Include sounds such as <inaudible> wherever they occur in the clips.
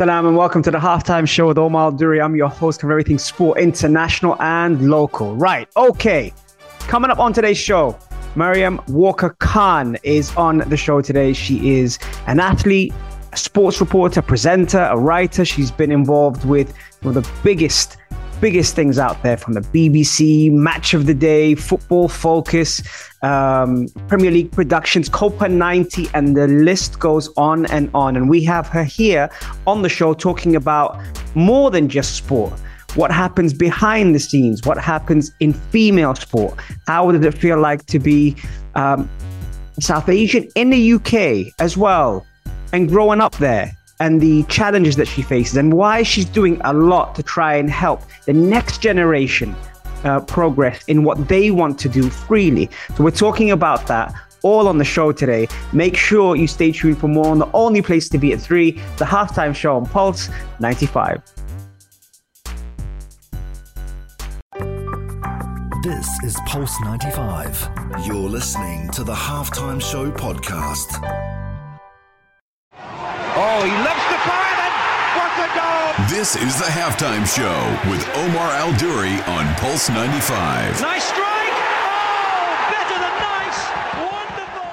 Salam and welcome to the halftime show with Omar Duri. I'm your host of everything sport, international and local. Right, okay. Coming up on today's show, Mariam Walker Khan is on the show today. She is an athlete, a sports reporter, presenter, a writer. She's been involved with one of the biggest biggest things out there from the BBC, Match of the Day, Football Focus, um, Premier League Productions, Copa 90, and the list goes on and on. And we have her here on the show talking about more than just sport. What happens behind the scenes? What happens in female sport? How did it feel like to be um, South Asian in the UK as well and growing up there? And the challenges that she faces and why she's doing a lot to try and help the next generation uh, progress in what they want to do freely. So we're talking about that all on the show today. Make sure you stay tuned for more on the only place to be at 3, the halftime show on Pulse 95. This is Pulse 95. You're listening to the Halftime Show podcast. Oh, he lifts the fire and what a goal! This is the halftime show with Omar Al Duri on Pulse 95. Nice strike! Oh, better than nice! Wonderful!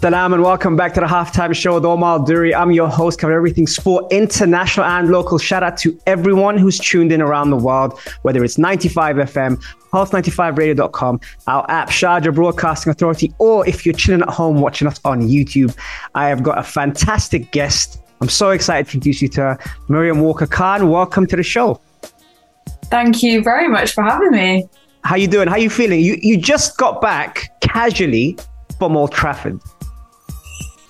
Salam and welcome back to the halftime show with Omar Duri. I'm your host, covering everything sport, international and local. Shout out to everyone who's tuned in around the world, whether it's 95 FM, pulse95radio.com, our app, Sharjah Broadcasting Authority, or if you're chilling at home watching us on YouTube. I have got a fantastic guest. I'm so excited to introduce you to her, Miriam Walker Khan. Welcome to the show. Thank you very much for having me. How you doing? How you feeling? You you just got back casually from Old Trafford.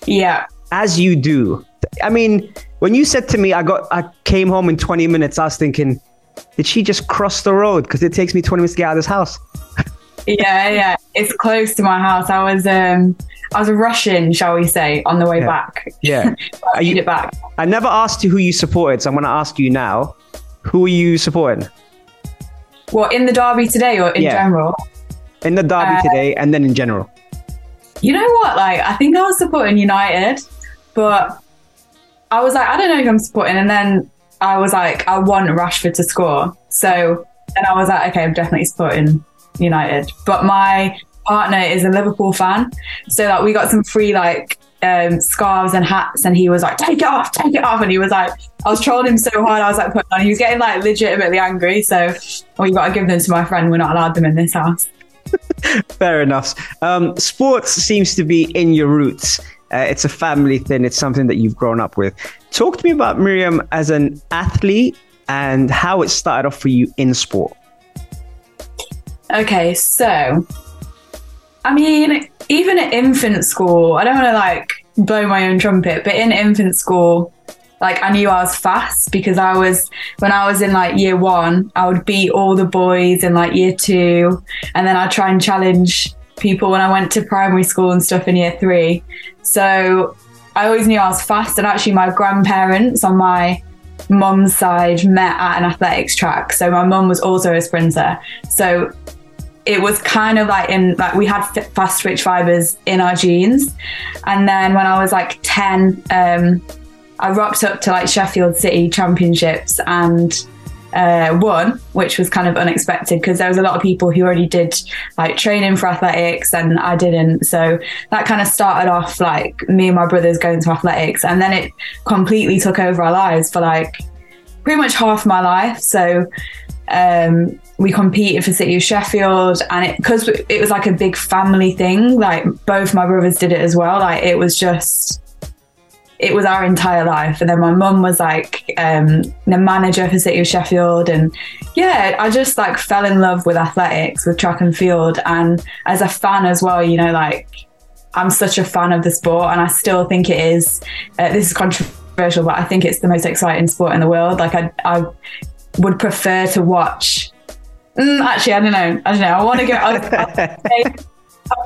Yeah. as you do. I mean, when you said to me, I got, I came home in 20 minutes, I was thinking, did she just cross the road? Because it takes me 20 minutes to get out of this house. <laughs> Yeah, yeah. It's close to my house. I was um I was rushing, shall we say, on the way Yeah. back. Yeah. <laughs> I made it back. I never asked you who you supported, so I'm going to ask you now. Who are you supporting Well, in the derby today or in Yeah. general? in the derby Uh, today, and then in general? You know what? Like I think I was supporting United, but I was like, I don't know who I'm supporting, and then I was like, I want Rashford to score. So then I was like, okay, I'm definitely supporting United. But my partner is a Liverpool fan, so like we got some free like um, scarves and hats, and he was like, take it off, take it off, and he was like, I was trolling him so hard, I was like putting on. He was getting like legitimately angry. So, well, you got to give them to my friend. We're not allowed them in this house. Fair enough. Um, sports seems to be in your roots. Uh, it's a family thing. It's something that you've grown up with. Talk to me about Miriam as an athlete and how it started off for you in sport. Okay, so I mean, even at infant school, I don't want to like blow my own trumpet, but in infant school, like I knew I was fast because I was when I was in like year one, I would beat all the boys in like year two, and then I'd try and challenge people when I went to primary school and stuff in year three. So I always knew I was fast, and actually, my grandparents on my mum's side met at an athletics track. So my mum was also a sprinter. So it was kind of like in like we had fast twitch fibers in our genes and then when i was like 10 um i rocked up to like sheffield city championships and uh, won which was kind of unexpected because there was a lot of people who already did like training for athletics and i didn't so that kind of started off like me and my brothers going to athletics and then it completely took over our lives for like pretty much half my life so um, we competed for City of Sheffield, and it because it was like a big family thing. Like both my brothers did it as well. Like it was just it was our entire life. And then my mum was like um, the manager for City of Sheffield. And yeah, I just like fell in love with athletics, with track and field. And as a fan as well, you know, like I'm such a fan of the sport and I still think it is, uh, this is controversial, but I think it's the most exciting sport in the world. Like I, I would prefer to watch. Mm, actually, I don't know. I don't know. I want to go. I, <laughs> I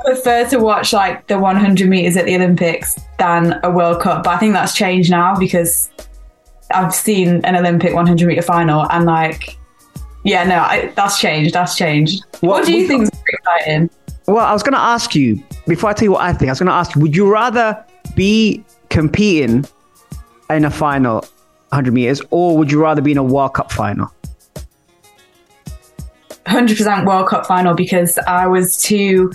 prefer to watch like the 100 meters at the Olympics than a World Cup, but I think that's changed now because I've seen an Olympic 100 meter final and like, yeah, no, I, that's changed. That's changed. What, what do you think is exciting? Well, I was going to ask you before I tell you what I think. I was going to ask you: Would you rather be competing in a final 100 meters, or would you rather be in a World Cup final? 100% World Cup final because I was too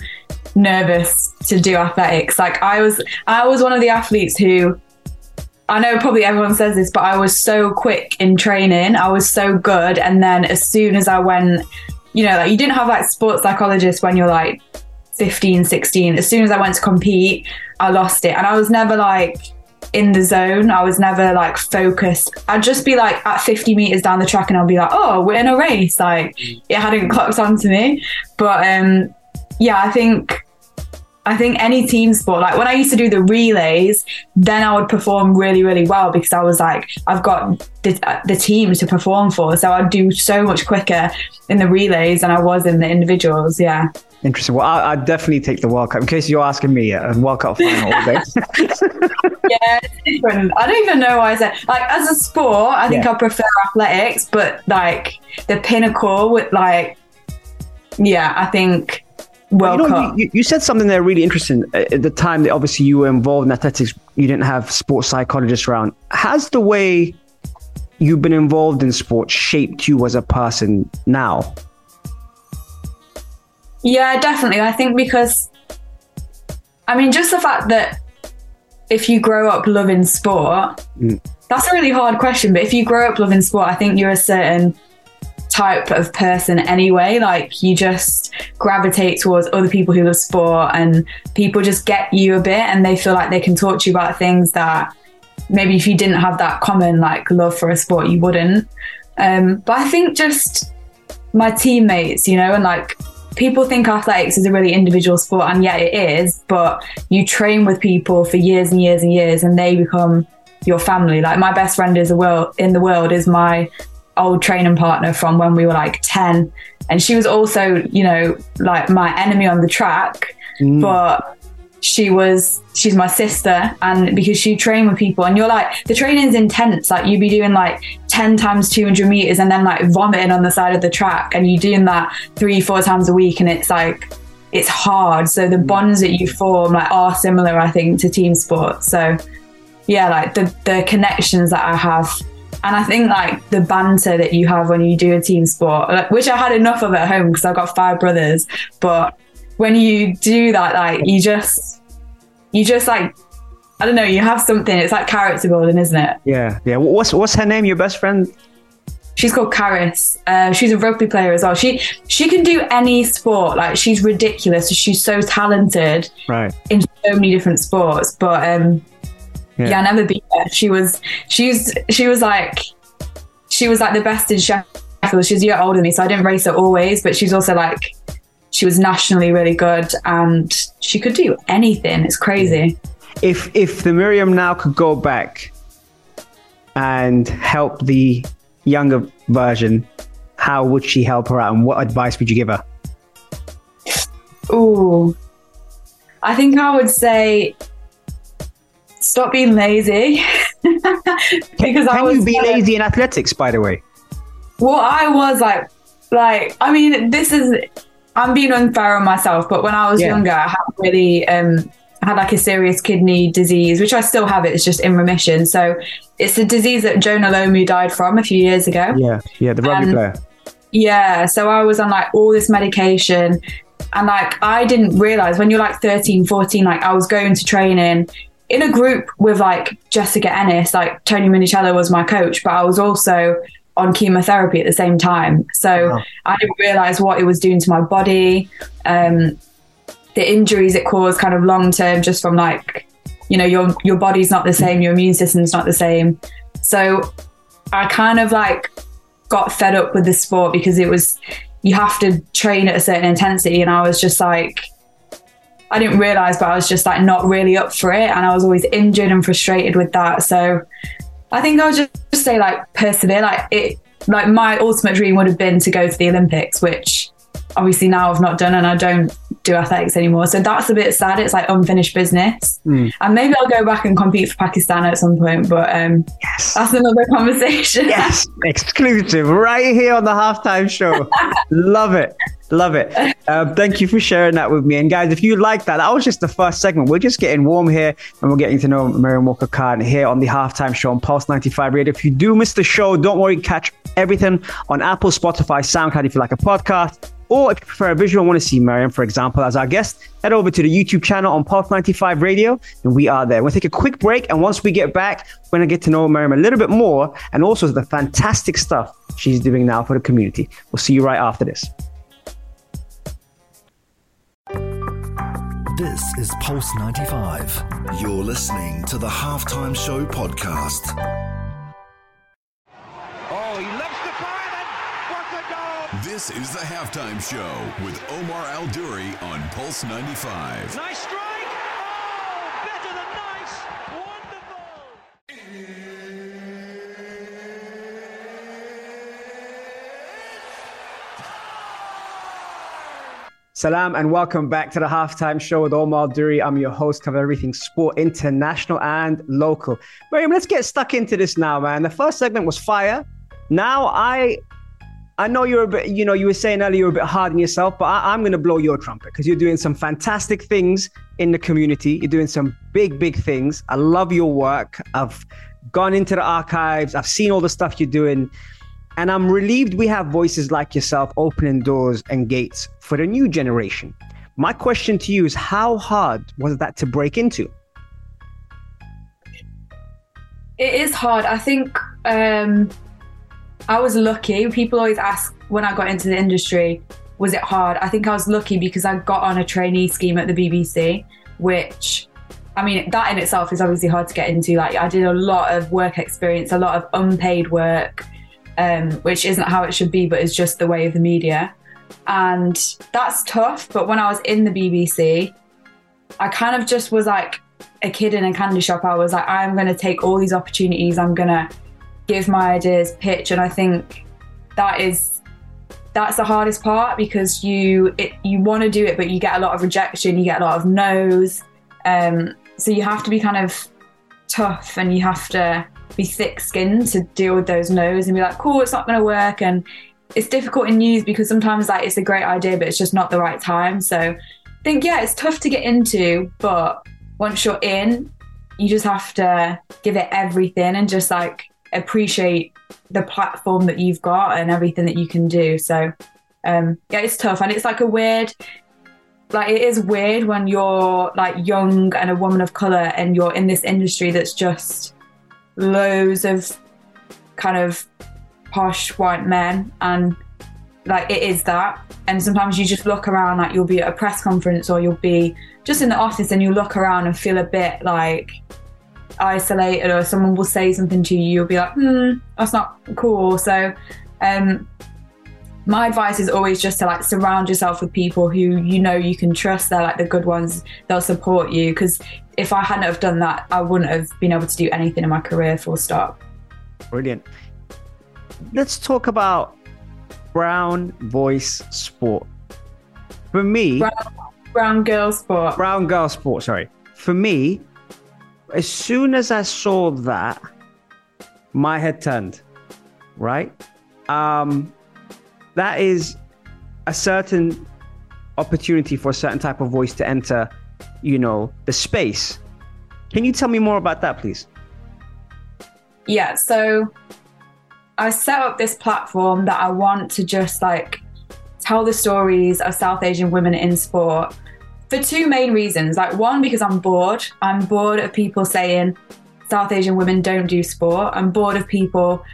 nervous to do athletics. Like I was, I was one of the athletes who I know probably everyone says this, but I was so quick in training. I was so good. And then as soon as I went, you know, like you didn't have like sports psychologists when you're like 15, 16. As soon as I went to compete, I lost it. And I was never like in the zone. I was never like focused. I'd just be like at 50 meters down the track and I'll be like, oh, we're in a race. Like it hadn't <laughs> clocked onto me. But um, yeah, I think I think any team sport, like when I used to do the relays, then I would perform really, really well because I was like, I've got the, the team to perform for. So I'd do so much quicker in the relays than I was in the individuals. Yeah. Interesting. Well, I, would definitely take the World Cup. In case you're asking me, a World Cup final all day. <laughs> yeah, it's different. I don't even know why I said like as a sport. I think yeah. I prefer athletics, but like the pinnacle with like, yeah, I think World you know, You, you, said something there really interesting. At the time that obviously you were involved in athletics, you didn't have sports psychologists around. Has the way you've been involved in sports shaped you as a person now? Yeah, definitely. I think because, I mean, just the fact that if you grow up loving sport, mm. that's a really hard question. But if you grow up loving sport, I think you're a certain type of person anyway. Like you just gravitate towards other people who love sport and people just get you a bit and they feel like they can talk to you about things that maybe if you didn't have that common like love for a sport, you wouldn't. Um, but I think just my teammates, you know, and like people think athletics is a really individual sport and yeah it is, but you train with people for years and years and years and they become your family. Like my best friend is the world in the world is my old training partner from when we were like 10 and she was also you know like my enemy on the track mm. but she was she's my sister and because she trained with people and you're like the training's intense like you'd be doing like 10 times 200 meters and then like vomiting on the side of the track and you're doing that three four times a week and it's like it's hard so the mm. bonds that you form like are similar i think to team sports so yeah like the the connections that i have and I think like the banter that you have when you do a team sport, like, which I had enough of at home because I've got five brothers, but when you do that, like you just, you just like, I don't know, you have something. It's like character building, isn't it? Yeah, yeah. What's what's her name? Your best friend? She's called Caris. Uh, she's a rugby player as well. She she can do any sport. Like she's ridiculous. She's so talented. Right. In so many different sports, but um, yeah. yeah, I never beat her. She was she's she was like she was like the best in Sheffield. She's a year older than me, so I didn't race her always, but she's also like she was nationally really good and she could do anything. It's crazy. If if the Miriam now could go back and help the younger version, how would she help her out and what advice would you give her? Ooh. I think I would say stop being lazy. <laughs> because can, I was you be lazy in athletics, by the way? Well, I was like, like I mean, this is I'm being unfair on myself, but when I was yeah. younger, I had really um, had like a serious kidney disease, which I still have. It. It's just in remission. So it's a disease that Jonah Lomu died from a few years ago. Yeah, yeah, the rugby player. Yeah, so I was on like all this medication and like I didn't realize when you're like 13, 14, like I was going to training in a group with like Jessica Ennis, like Tony Minichiello was my coach, but I was also on chemotherapy at the same time. So wow. I didn't realize what it was doing to my body, um, the injuries it caused kind of long term just from like you know, your your body's not the same, your immune system's not the same. So I kind of like got fed up with the sport because it was you have to train at a certain intensity and I was just like I didn't realize but I was just like not really up for it and I was always injured and frustrated with that. So I think I would just say like persevere. Like it like my ultimate dream would have been to go to the Olympics, which obviously now I've not done and I don't do athletics anymore. So that's a bit sad. It's like unfinished business. Mm. And maybe I'll go back and compete for Pakistan at some point, but um, Yes. that's another <laughs> conversation. Yes, exclusive right here on the halftime show. <laughs> Love it. Love it. Um, thank you for sharing that with me. And guys, if you like that, that was just the first segment. We're just getting warm here and we're getting to know Miriam Walker Khan here on the halftime show on Pulse 95 Radio. If you do miss the show, don't worry, catch everything on Apple, Spotify, SoundCloud if you like a podcast. Or if you prefer a visual and want to see Miriam, for example, as our guest, head over to the YouTube channel on Pulse 95 Radio, and we are there. We'll take a quick break, and once we get back, we're going to get to know Miriam a little bit more, and also the fantastic stuff she's doing now for the community. We'll see you right after this. This is Pulse 95. You're listening to the Halftime Show podcast. This is the halftime show with Omar Al Duri on Pulse 95. Nice strike! Oh, better than nice! Wonderful! Salam and welcome back to the halftime show with Omar Duri. I'm your host, cover everything sport, international and local. Miriam, let's get stuck into this now, man. The first segment was fire. Now I I know you're a bit, you know, you were saying earlier you're a bit hard on yourself, but I, I'm gonna blow your trumpet because you're doing some fantastic things in the community. You're doing some big, big things. I love your work. I've gone into the archives, I've seen all the stuff you're doing. And I'm relieved we have voices like yourself opening doors and gates for the new generation. My question to you is how hard was that to break into? It is hard. I think um, I was lucky. People always ask when I got into the industry, was it hard? I think I was lucky because I got on a trainee scheme at the BBC, which I mean, that in itself is obviously hard to get into. Like, I did a lot of work experience, a lot of unpaid work, um, which isn't how it should be, but is just the way of the media. And that's tough. But when I was in the BBC, I kind of just was like a kid in a candy shop. I was like, I'm going to take all these opportunities. I'm going to give my ideas, pitch. And I think that is that's the hardest part because you it, you want to do it, but you get a lot of rejection. You get a lot of no's. Um, so you have to be kind of tough and you have to be thick skinned to deal with those no's and be like, cool, it's not going to work. And it's difficult in news because sometimes like it's a great idea, but it's just not the right time. So I think, yeah, it's tough to get into, but once you're in, you just have to give it everything and just like appreciate the platform that you've got and everything that you can do. So, um, yeah, it's tough. And it's like a weird, like it is weird when you're like young and a woman of color and you're in this industry that's just loads of kind of posh white men and like it is that and sometimes you just look around like you'll be at a press conference or you'll be just in the office and you look around and feel a bit like isolated or someone will say something to you you'll be like hmm that's not cool so um my advice is always just to like surround yourself with people who you know you can trust they're like the good ones they'll support you because if i hadn't have done that i wouldn't have been able to do anything in my career full stop Brilliant. Let's talk about brown voice sport. For me, brown, brown girl sport brown girl sport, sorry. For me, as soon as I saw that, my head turned, right? Um, that is a certain opportunity for a certain type of voice to enter, you know, the space. Can you tell me more about that, please? yeah so i set up this platform that i want to just like tell the stories of south asian women in sport for two main reasons. Like one because i'm bored. I'm bored of people saying south asian women don't do sport. I'm bored of people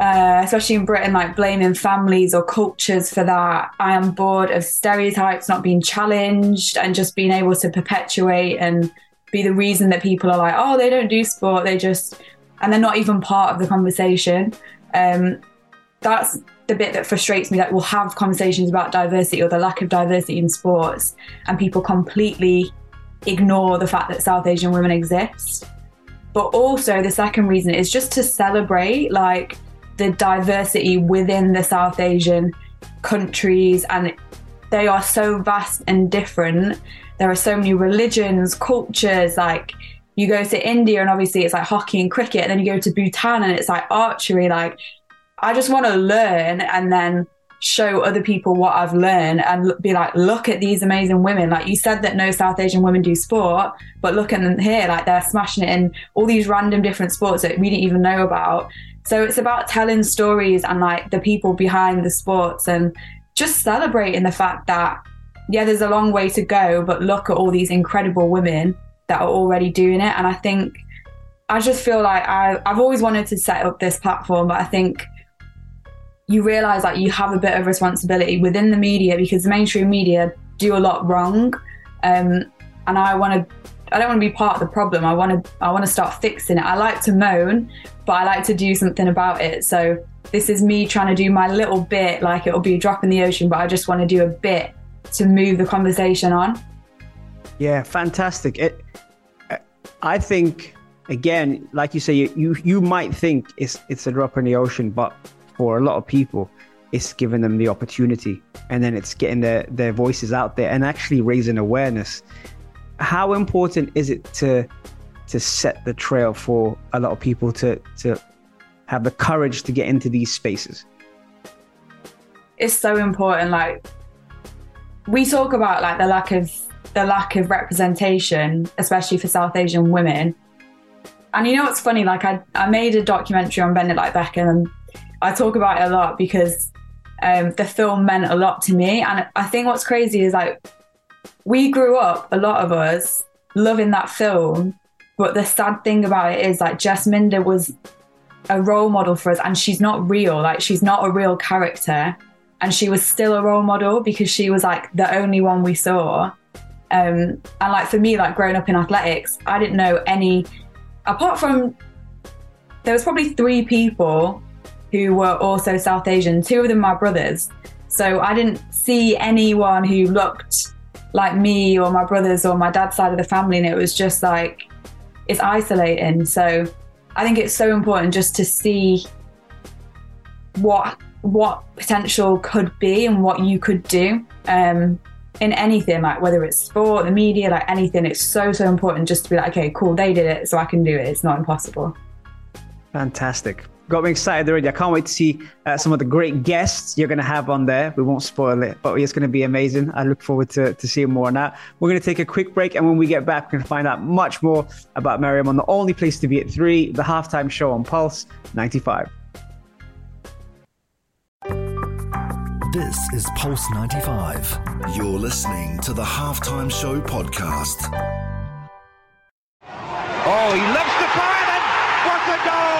uh, especially in britain like blaming families or cultures for that. I am bored of stereotypes not being challenged and just being able to perpetuate and be the reason that people are like, oh, they don't do sport, they just, and they're not even part of the conversation. Um, that's the bit that frustrates me that we'll have conversations about diversity or the lack of diversity in sports, and people completely ignore the fact that South Asian women exist. But also, the second reason is just to celebrate like the diversity within the South Asian countries, and they are so vast and different. There are so many religions, cultures, like you go to India and obviously it's like hockey and cricket, and then you go to Bhutan and it's like archery. Like I just want to learn and then show other people what I've learned and be like, look at these amazing women. Like you said that no South Asian women do sport, but look at them here, like they're smashing it in all these random different sports that we didn't even know about. So it's about telling stories and like the people behind the sports and just celebrating the fact that, yeah, there's a long way to go, but look at all these incredible women that are already doing it. And I think, I just feel like I, I've always wanted to set up this platform, but I think you realize that you have a bit of responsibility within the media because the mainstream media do a lot wrong. Um, and I want to, I don't want to be part of the problem. I want to, I want to start fixing it. I like to moan, but I like to do something about it. So this is me trying to do my little bit, like it'll be a drop in the ocean, but I just want to do a bit to move the conversation on. Yeah, fantastic. It, I think again, like you say, you, you you might think it's it's a drop in the ocean, but for a lot of people, it's giving them the opportunity and then it's getting their, their voices out there and actually raising awareness. How important is it to to set the trail for a lot of people to to have the courage to get into these spaces? It's so important. Like we talk about like the lack of the lack of representation, especially for South Asian women. And you know what's funny? Like I, I made a documentary on Bend It Like Beckham I talk about it a lot because um, the film meant a lot to me. And I think what's crazy is like we grew up, a lot of us, loving that film. But the sad thing about it is like Jesminder was a role model for us and she's not real. Like she's not a real character. And she was still a role model because she was like the only one we saw. Um, and like for me, like growing up in athletics, I didn't know any apart from there was probably three people who were also South Asian, two of them my brothers. So I didn't see anyone who looked like me or my brothers or my dad's side of the family. And it was just like, it's isolating. So I think it's so important just to see what what potential could be and what you could do um, in anything, like whether it's sport, the media, like anything. It's so so important just to be like, okay, cool, they did it, so I can do it. It's not impossible. Fantastic got me excited already. I can't wait to see uh, some of the great guests you're going to have on there. We won't spoil it, but it's going to be amazing. I look forward to, to seeing more on that. We're going to take a quick break, and when we get back, we're going to find out much more about Mariam on the only place to be at three, the halftime show on Pulse 95. This is Pulse 95. You're listening to the Halftime Show podcast. Oh, he loves the fire and what a goal!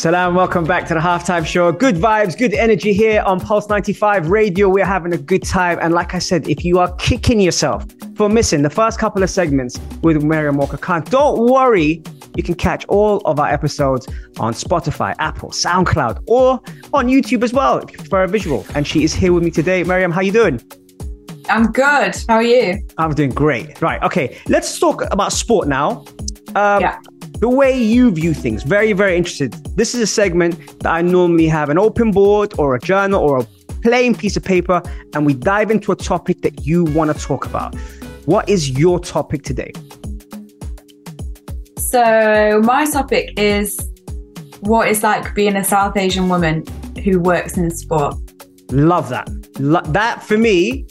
Salam, welcome back to the halftime show. Good vibes, good energy here on Pulse 95 Radio. We're having a good time. And like I said, if you are kicking yourself for missing the first couple of segments with Mariam Walker Khan, don't worry. You can catch all of our episodes on Spotify, Apple, SoundCloud, or on YouTube as well for a visual. And she is here with me today. Mariam, how you doing? I'm good. How are you? I'm doing great. Right. Okay. Let's talk about sport now. Um, Yeah. The way you view things. Very, very interested. This is a segment that I normally have an open board or a journal or a plain piece of paper, and we dive into a topic that you want to talk about. What is your topic today? So my topic is what it's like being a South Asian woman who works in sport. Love that. Lo- that for me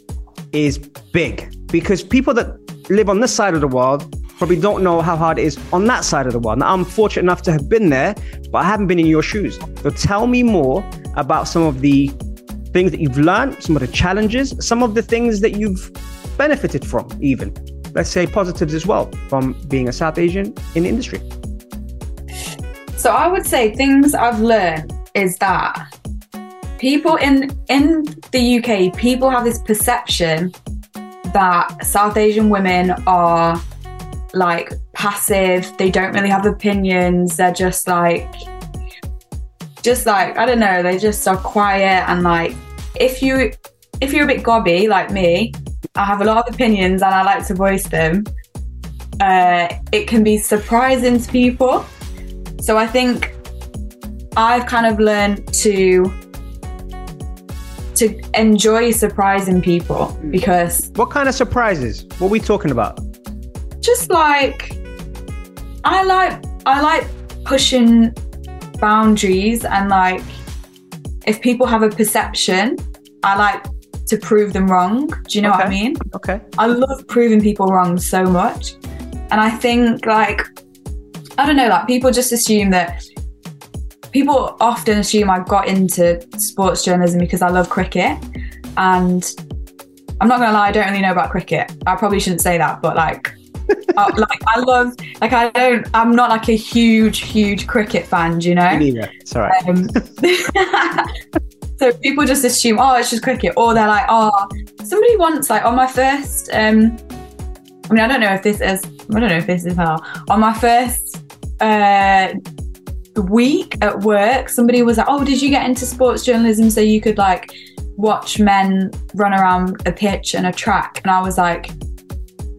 is big because people that live on this side of the world probably don't know how hard it is on that side of the world. Now, I'm fortunate enough to have been there, but I haven't been in your shoes. So tell me more about some of the things that you've learned, some of the challenges, some of the things that you've benefited from, even. let's say, positives as well from being a South Asian in the industry? So I would say things I've learned is that people in in the UK, people have this perception that South Asian women are like passive, they don't really have opinions, they're just like just like I don't know, they just are quiet and like if you if you're a bit gobby like me, I have a lot of opinions and I like to voice them. Uh, it can be surprising to people. So I think I've kind of learned to to enjoy surprising people because What kind of surprises? What are we talking about? Just like I like I like pushing boundaries and like if people have a perception, I like to prove them wrong. Do you know what I mean? Okay. I love proving people wrong so much. And I think like I don't know, like people just assume that people often assume I got into sports journalism because I love cricket. And I'm not gonna lie, I don't really know about cricket. I probably shouldn't say that, but like uh, like I love like I don't I'm not like a huge, huge cricket fan, do you know? Me neither. It's all right. Um, <laughs> so people just assume, oh, it's just cricket, or they're like, oh, somebody once, like on my first, um, I mean, I don't know if this is, I don't know if this is how, on my first uh, week at work, somebody was like, oh, did you get into sports journalism so you could like watch men run around a pitch and a track? And I was like,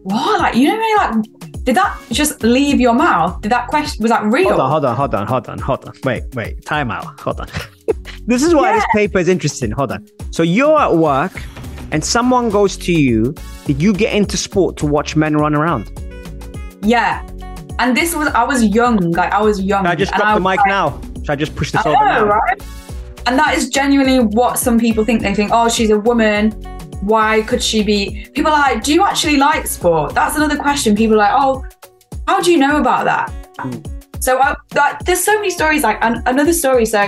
what? Like, you know, what I mean? like, did that just leave your mouth? Did that question was that real? Hold on, hold on, hold on, hold on, hold on. Wait, wait. Time out. Hold on. <laughs> this is why this paper is interesting. Hold on. So you're at work and someone goes to you, did you get into sport to watch men run around? Yeah. And this was I was young, like I was young. Should I just drop the mic like, now? Should I just push this I over know, now? right? And that is genuinely what some people think. They think, oh, she's a woman. Why could she be? People are like, do you actually like sport? That's another question. People are like, oh, how do you know about that? So I, like, there's so many stories. Like an, another story. So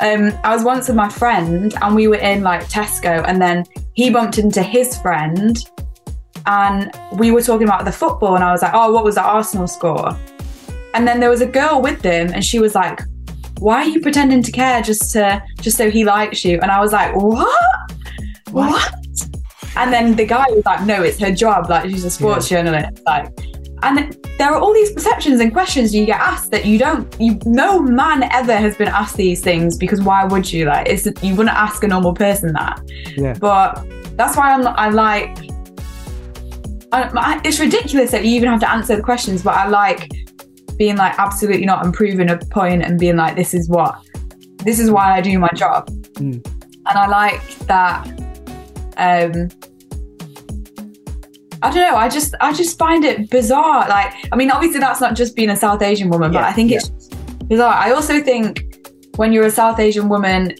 um, I was once with my friend, and we were in like Tesco, and then he bumped into his friend, and we were talking about the football, and I was like, oh, what was the Arsenal score? And then there was a girl with them, and she was like, why are you pretending to care just to just so he likes you? And I was like, what? What? And then the guy was like, no, it's her job. Like she's a sports journalist. Like, and there are all these perceptions and questions you get asked that you don't. You no man ever has been asked these things because why would you? Like, it's you wouldn't ask a normal person that. Yeah. But that's why I'm. I like. I, I- it's ridiculous that you even have to answer the questions, but I like being like absolutely not and proving a point and being like this is what this is why I do my job. Mm. And I like that um I don't know, I just I just find it bizarre. Like I mean obviously that's not just being a South Asian woman, but I think it's bizarre. I also think when you're a South Asian woman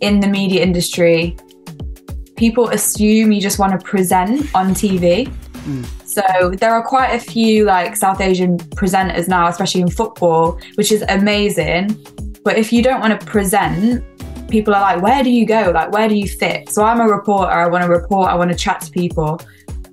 in the media industry, people assume you just want to present on TV. So there are quite a few like South Asian presenters now, especially in football, which is amazing. But if you don't want to present, people are like, where do you go? Like, where do you fit? So I'm a reporter. I want to report. I want to chat to people.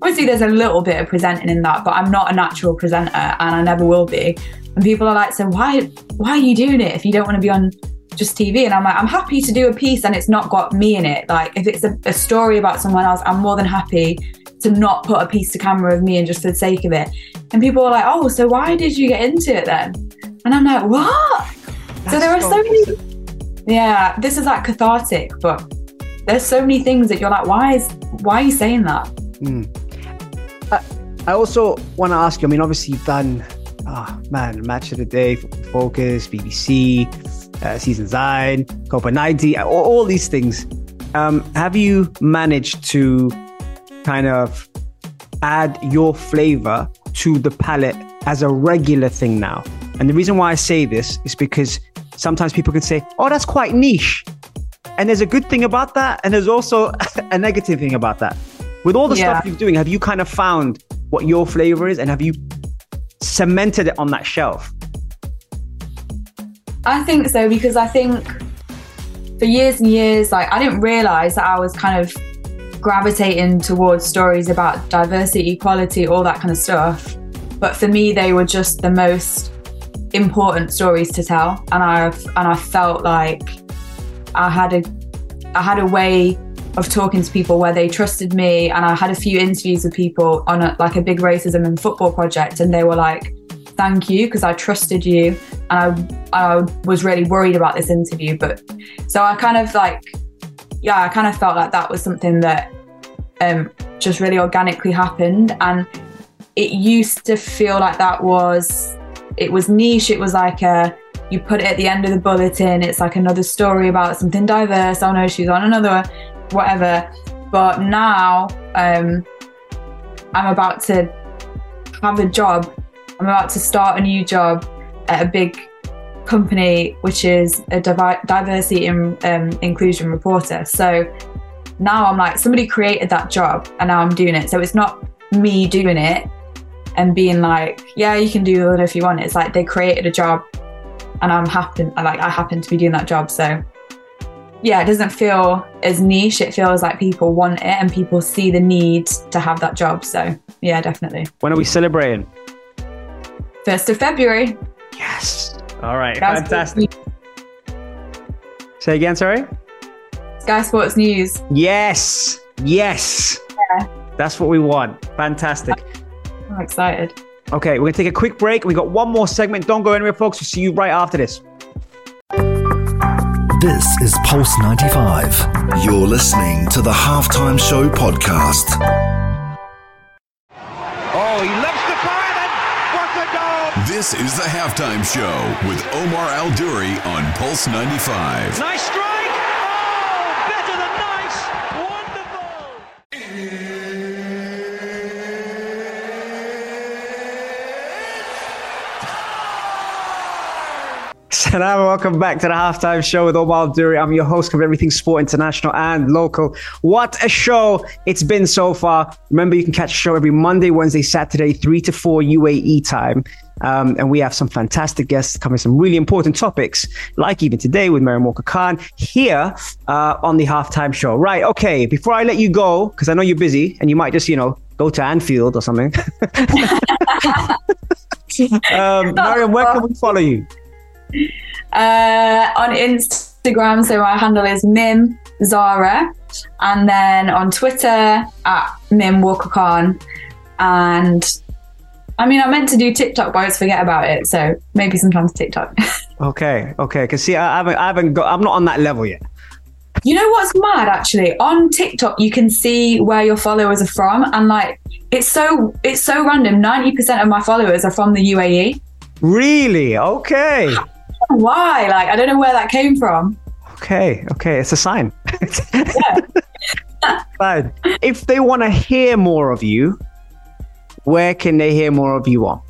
Obviously, there's a little bit of presenting in that, but I'm not a natural presenter, and I never will be. And people are like, so why why are you doing it if you don't want to be on just TV? And I'm like, I'm happy to do a piece, and it's not got me in it. Like, if it's a, a story about someone else, I'm more than happy to not put a piece to camera of me and just for the sake of it. And people are like, oh, so why did you get into it then? And I'm like, what? so there are so many. Yeah, this is like cathartic, but there's so many things that you're like, why is why are you saying that? I also want to ask you. I mean, obviously you've done, ah man, Match of the Day, Focus, BBC, uh, Season Zine, Copa 90, all, all these things. Um, have you managed to kind of add your flavor to the palette as a regular thing now? And the reason why I say this is because sometimes people can say, "Oh, that's quite niche," and there's a good thing about that, and there's also <laughs> a negative thing about that. With all the Yeah. stuff you're doing, have you kind of found what your flavor is, and have you cemented it on that shelf? I think so because I think for years and years, like I didn't realize that I was kind of gravitating towards stories about diversity, equality, all that kind of stuff. But for me, they were just the most important stories to tell, and I've and I felt like I had a I had a way of talking to people where they trusted me, and I had a few interviews with people on a, like a big racism and football project, and they were like, "Thank you," because I trusted you, and I I was really worried about this interview, but so I kind of like yeah, I kind of felt like that was something that um, just really organically happened. And it used to feel like that was, it was niche. It was like a, you put it at the end of the bulletin. It's like another story about something diverse. Oh no, she's on another, whatever. But now um, I'm about to have a job. I'm about to start a new job at a big company, which is a diversity and um, inclusion reporter. So now I'm like, somebody created that job and now I'm doing it. So it's not me doing it and being like, yeah, you can do it if you want. It's like they created a job and I'm happen like I happen to be doing that job. So yeah, it doesn't feel as niche. It feels like people want it and people see the need to have that job. So yeah, definitely. When are we celebrating? First of February. Yes. All right, That's fantastic. Say again, sorry? Sky Sports News. Yes, yes. Yeah. That's what we want. Fantastic. I'm excited. Okay, we're going to take a quick break. We got one more segment. Don't go anywhere, folks. We'll see you right after this. This is Pulse 95. You're listening to the Halftime Show podcast. Oh, he lifts the fire. That, what a goal! This is the halftime show with Omar Al on Pulse 95. Nice strike! Oh, better than nice! Wonderful! Salam, welcome back to the halftime show with Omar Al I'm your host of everything sport international and local. What a show it's been so far. Remember, you can catch the show every Monday, Wednesday, Saturday, 3 to 4 UAE time. Um, and we have some fantastic guests covering some really important topics, like even today with Mariam Walker Khan here uh, on the halftime show. Right. Okay. Before I let you go, because I know you're busy and you might just, you know, go to Anfield or something. <laughs> <laughs> um, Mariam, where can we follow you? Uh, on Instagram, so my handle is Mim Zara, and then on Twitter at Mim Walker Khan, and I mean, I meant to do TikTok, but I always forget about it. So maybe sometimes TikTok. <laughs> okay, okay. Because see, I haven't, I haven't got, I'm not on that level yet. You know what's mad actually? On TikTok, you can see where your followers are from, and like it's so it's so random. Ninety percent of my followers are from the UAE. Really? Okay. Why? Like I don't know where that came from. Okay, okay, it's a sign. yeah. <laughs> Fine. If they want to hear more of you, where can they hear more of you on?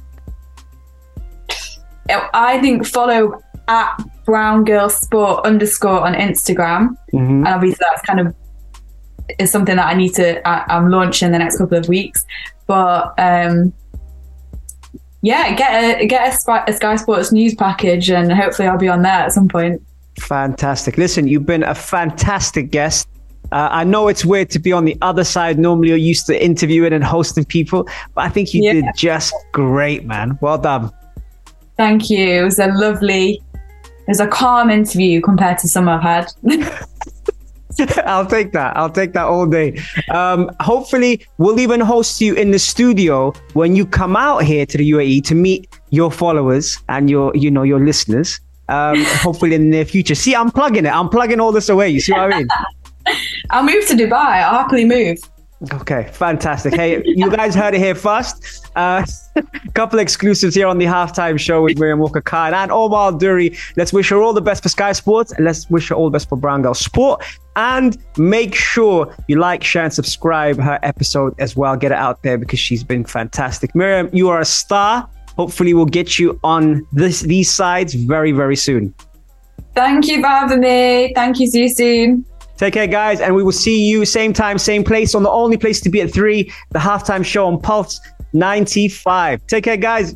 I think follow at brown girl sport underscore on Instagram. Mm-hmm. And obviously that's kind of is something that I need to I, am launching in the next couple of weeks. But um yeah, get a get a, a Sky Sports news package and hopefully I'll be on there at some point. Fantastic. Listen, you've been a fantastic guest. Uh, I know it's weird to be on the other side. Normally, you're used to interviewing and hosting people, but I think you yeah. did just great, man. Well done. Thank you. It was a lovely, it was a calm interview compared to some I've had. <laughs> <laughs> I'll take that. I'll take that all day. Um, hopefully, we'll even host you in the studio when you come out here to the UAE to meet your followers and your, you know, your listeners. Um, <laughs> hopefully in the near future. See, I'm plugging it. I'm plugging all this away. You see what I mean? <laughs> I'll move to Dubai. I'll happily move. Okay, fantastic. Hey, you guys heard it here first. A uh, couple exclusives here on the halftime show with Mariam Walker Khan and Omar Duri. Let's wish her all the best for Sky Sports and let's wish her all the best for Brown Girl Sport. And make sure you like, share, and subscribe her episode as well. Get it out there because she's been fantastic. Miriam, you are a star. Hopefully, we'll get you on this these sides very, very soon. Thank you for having me. Thank you. See you soon. Take care, guys, and we will see you same time, same place on the only place to be at three, the halftime show on Pulse 95. Take care, guys.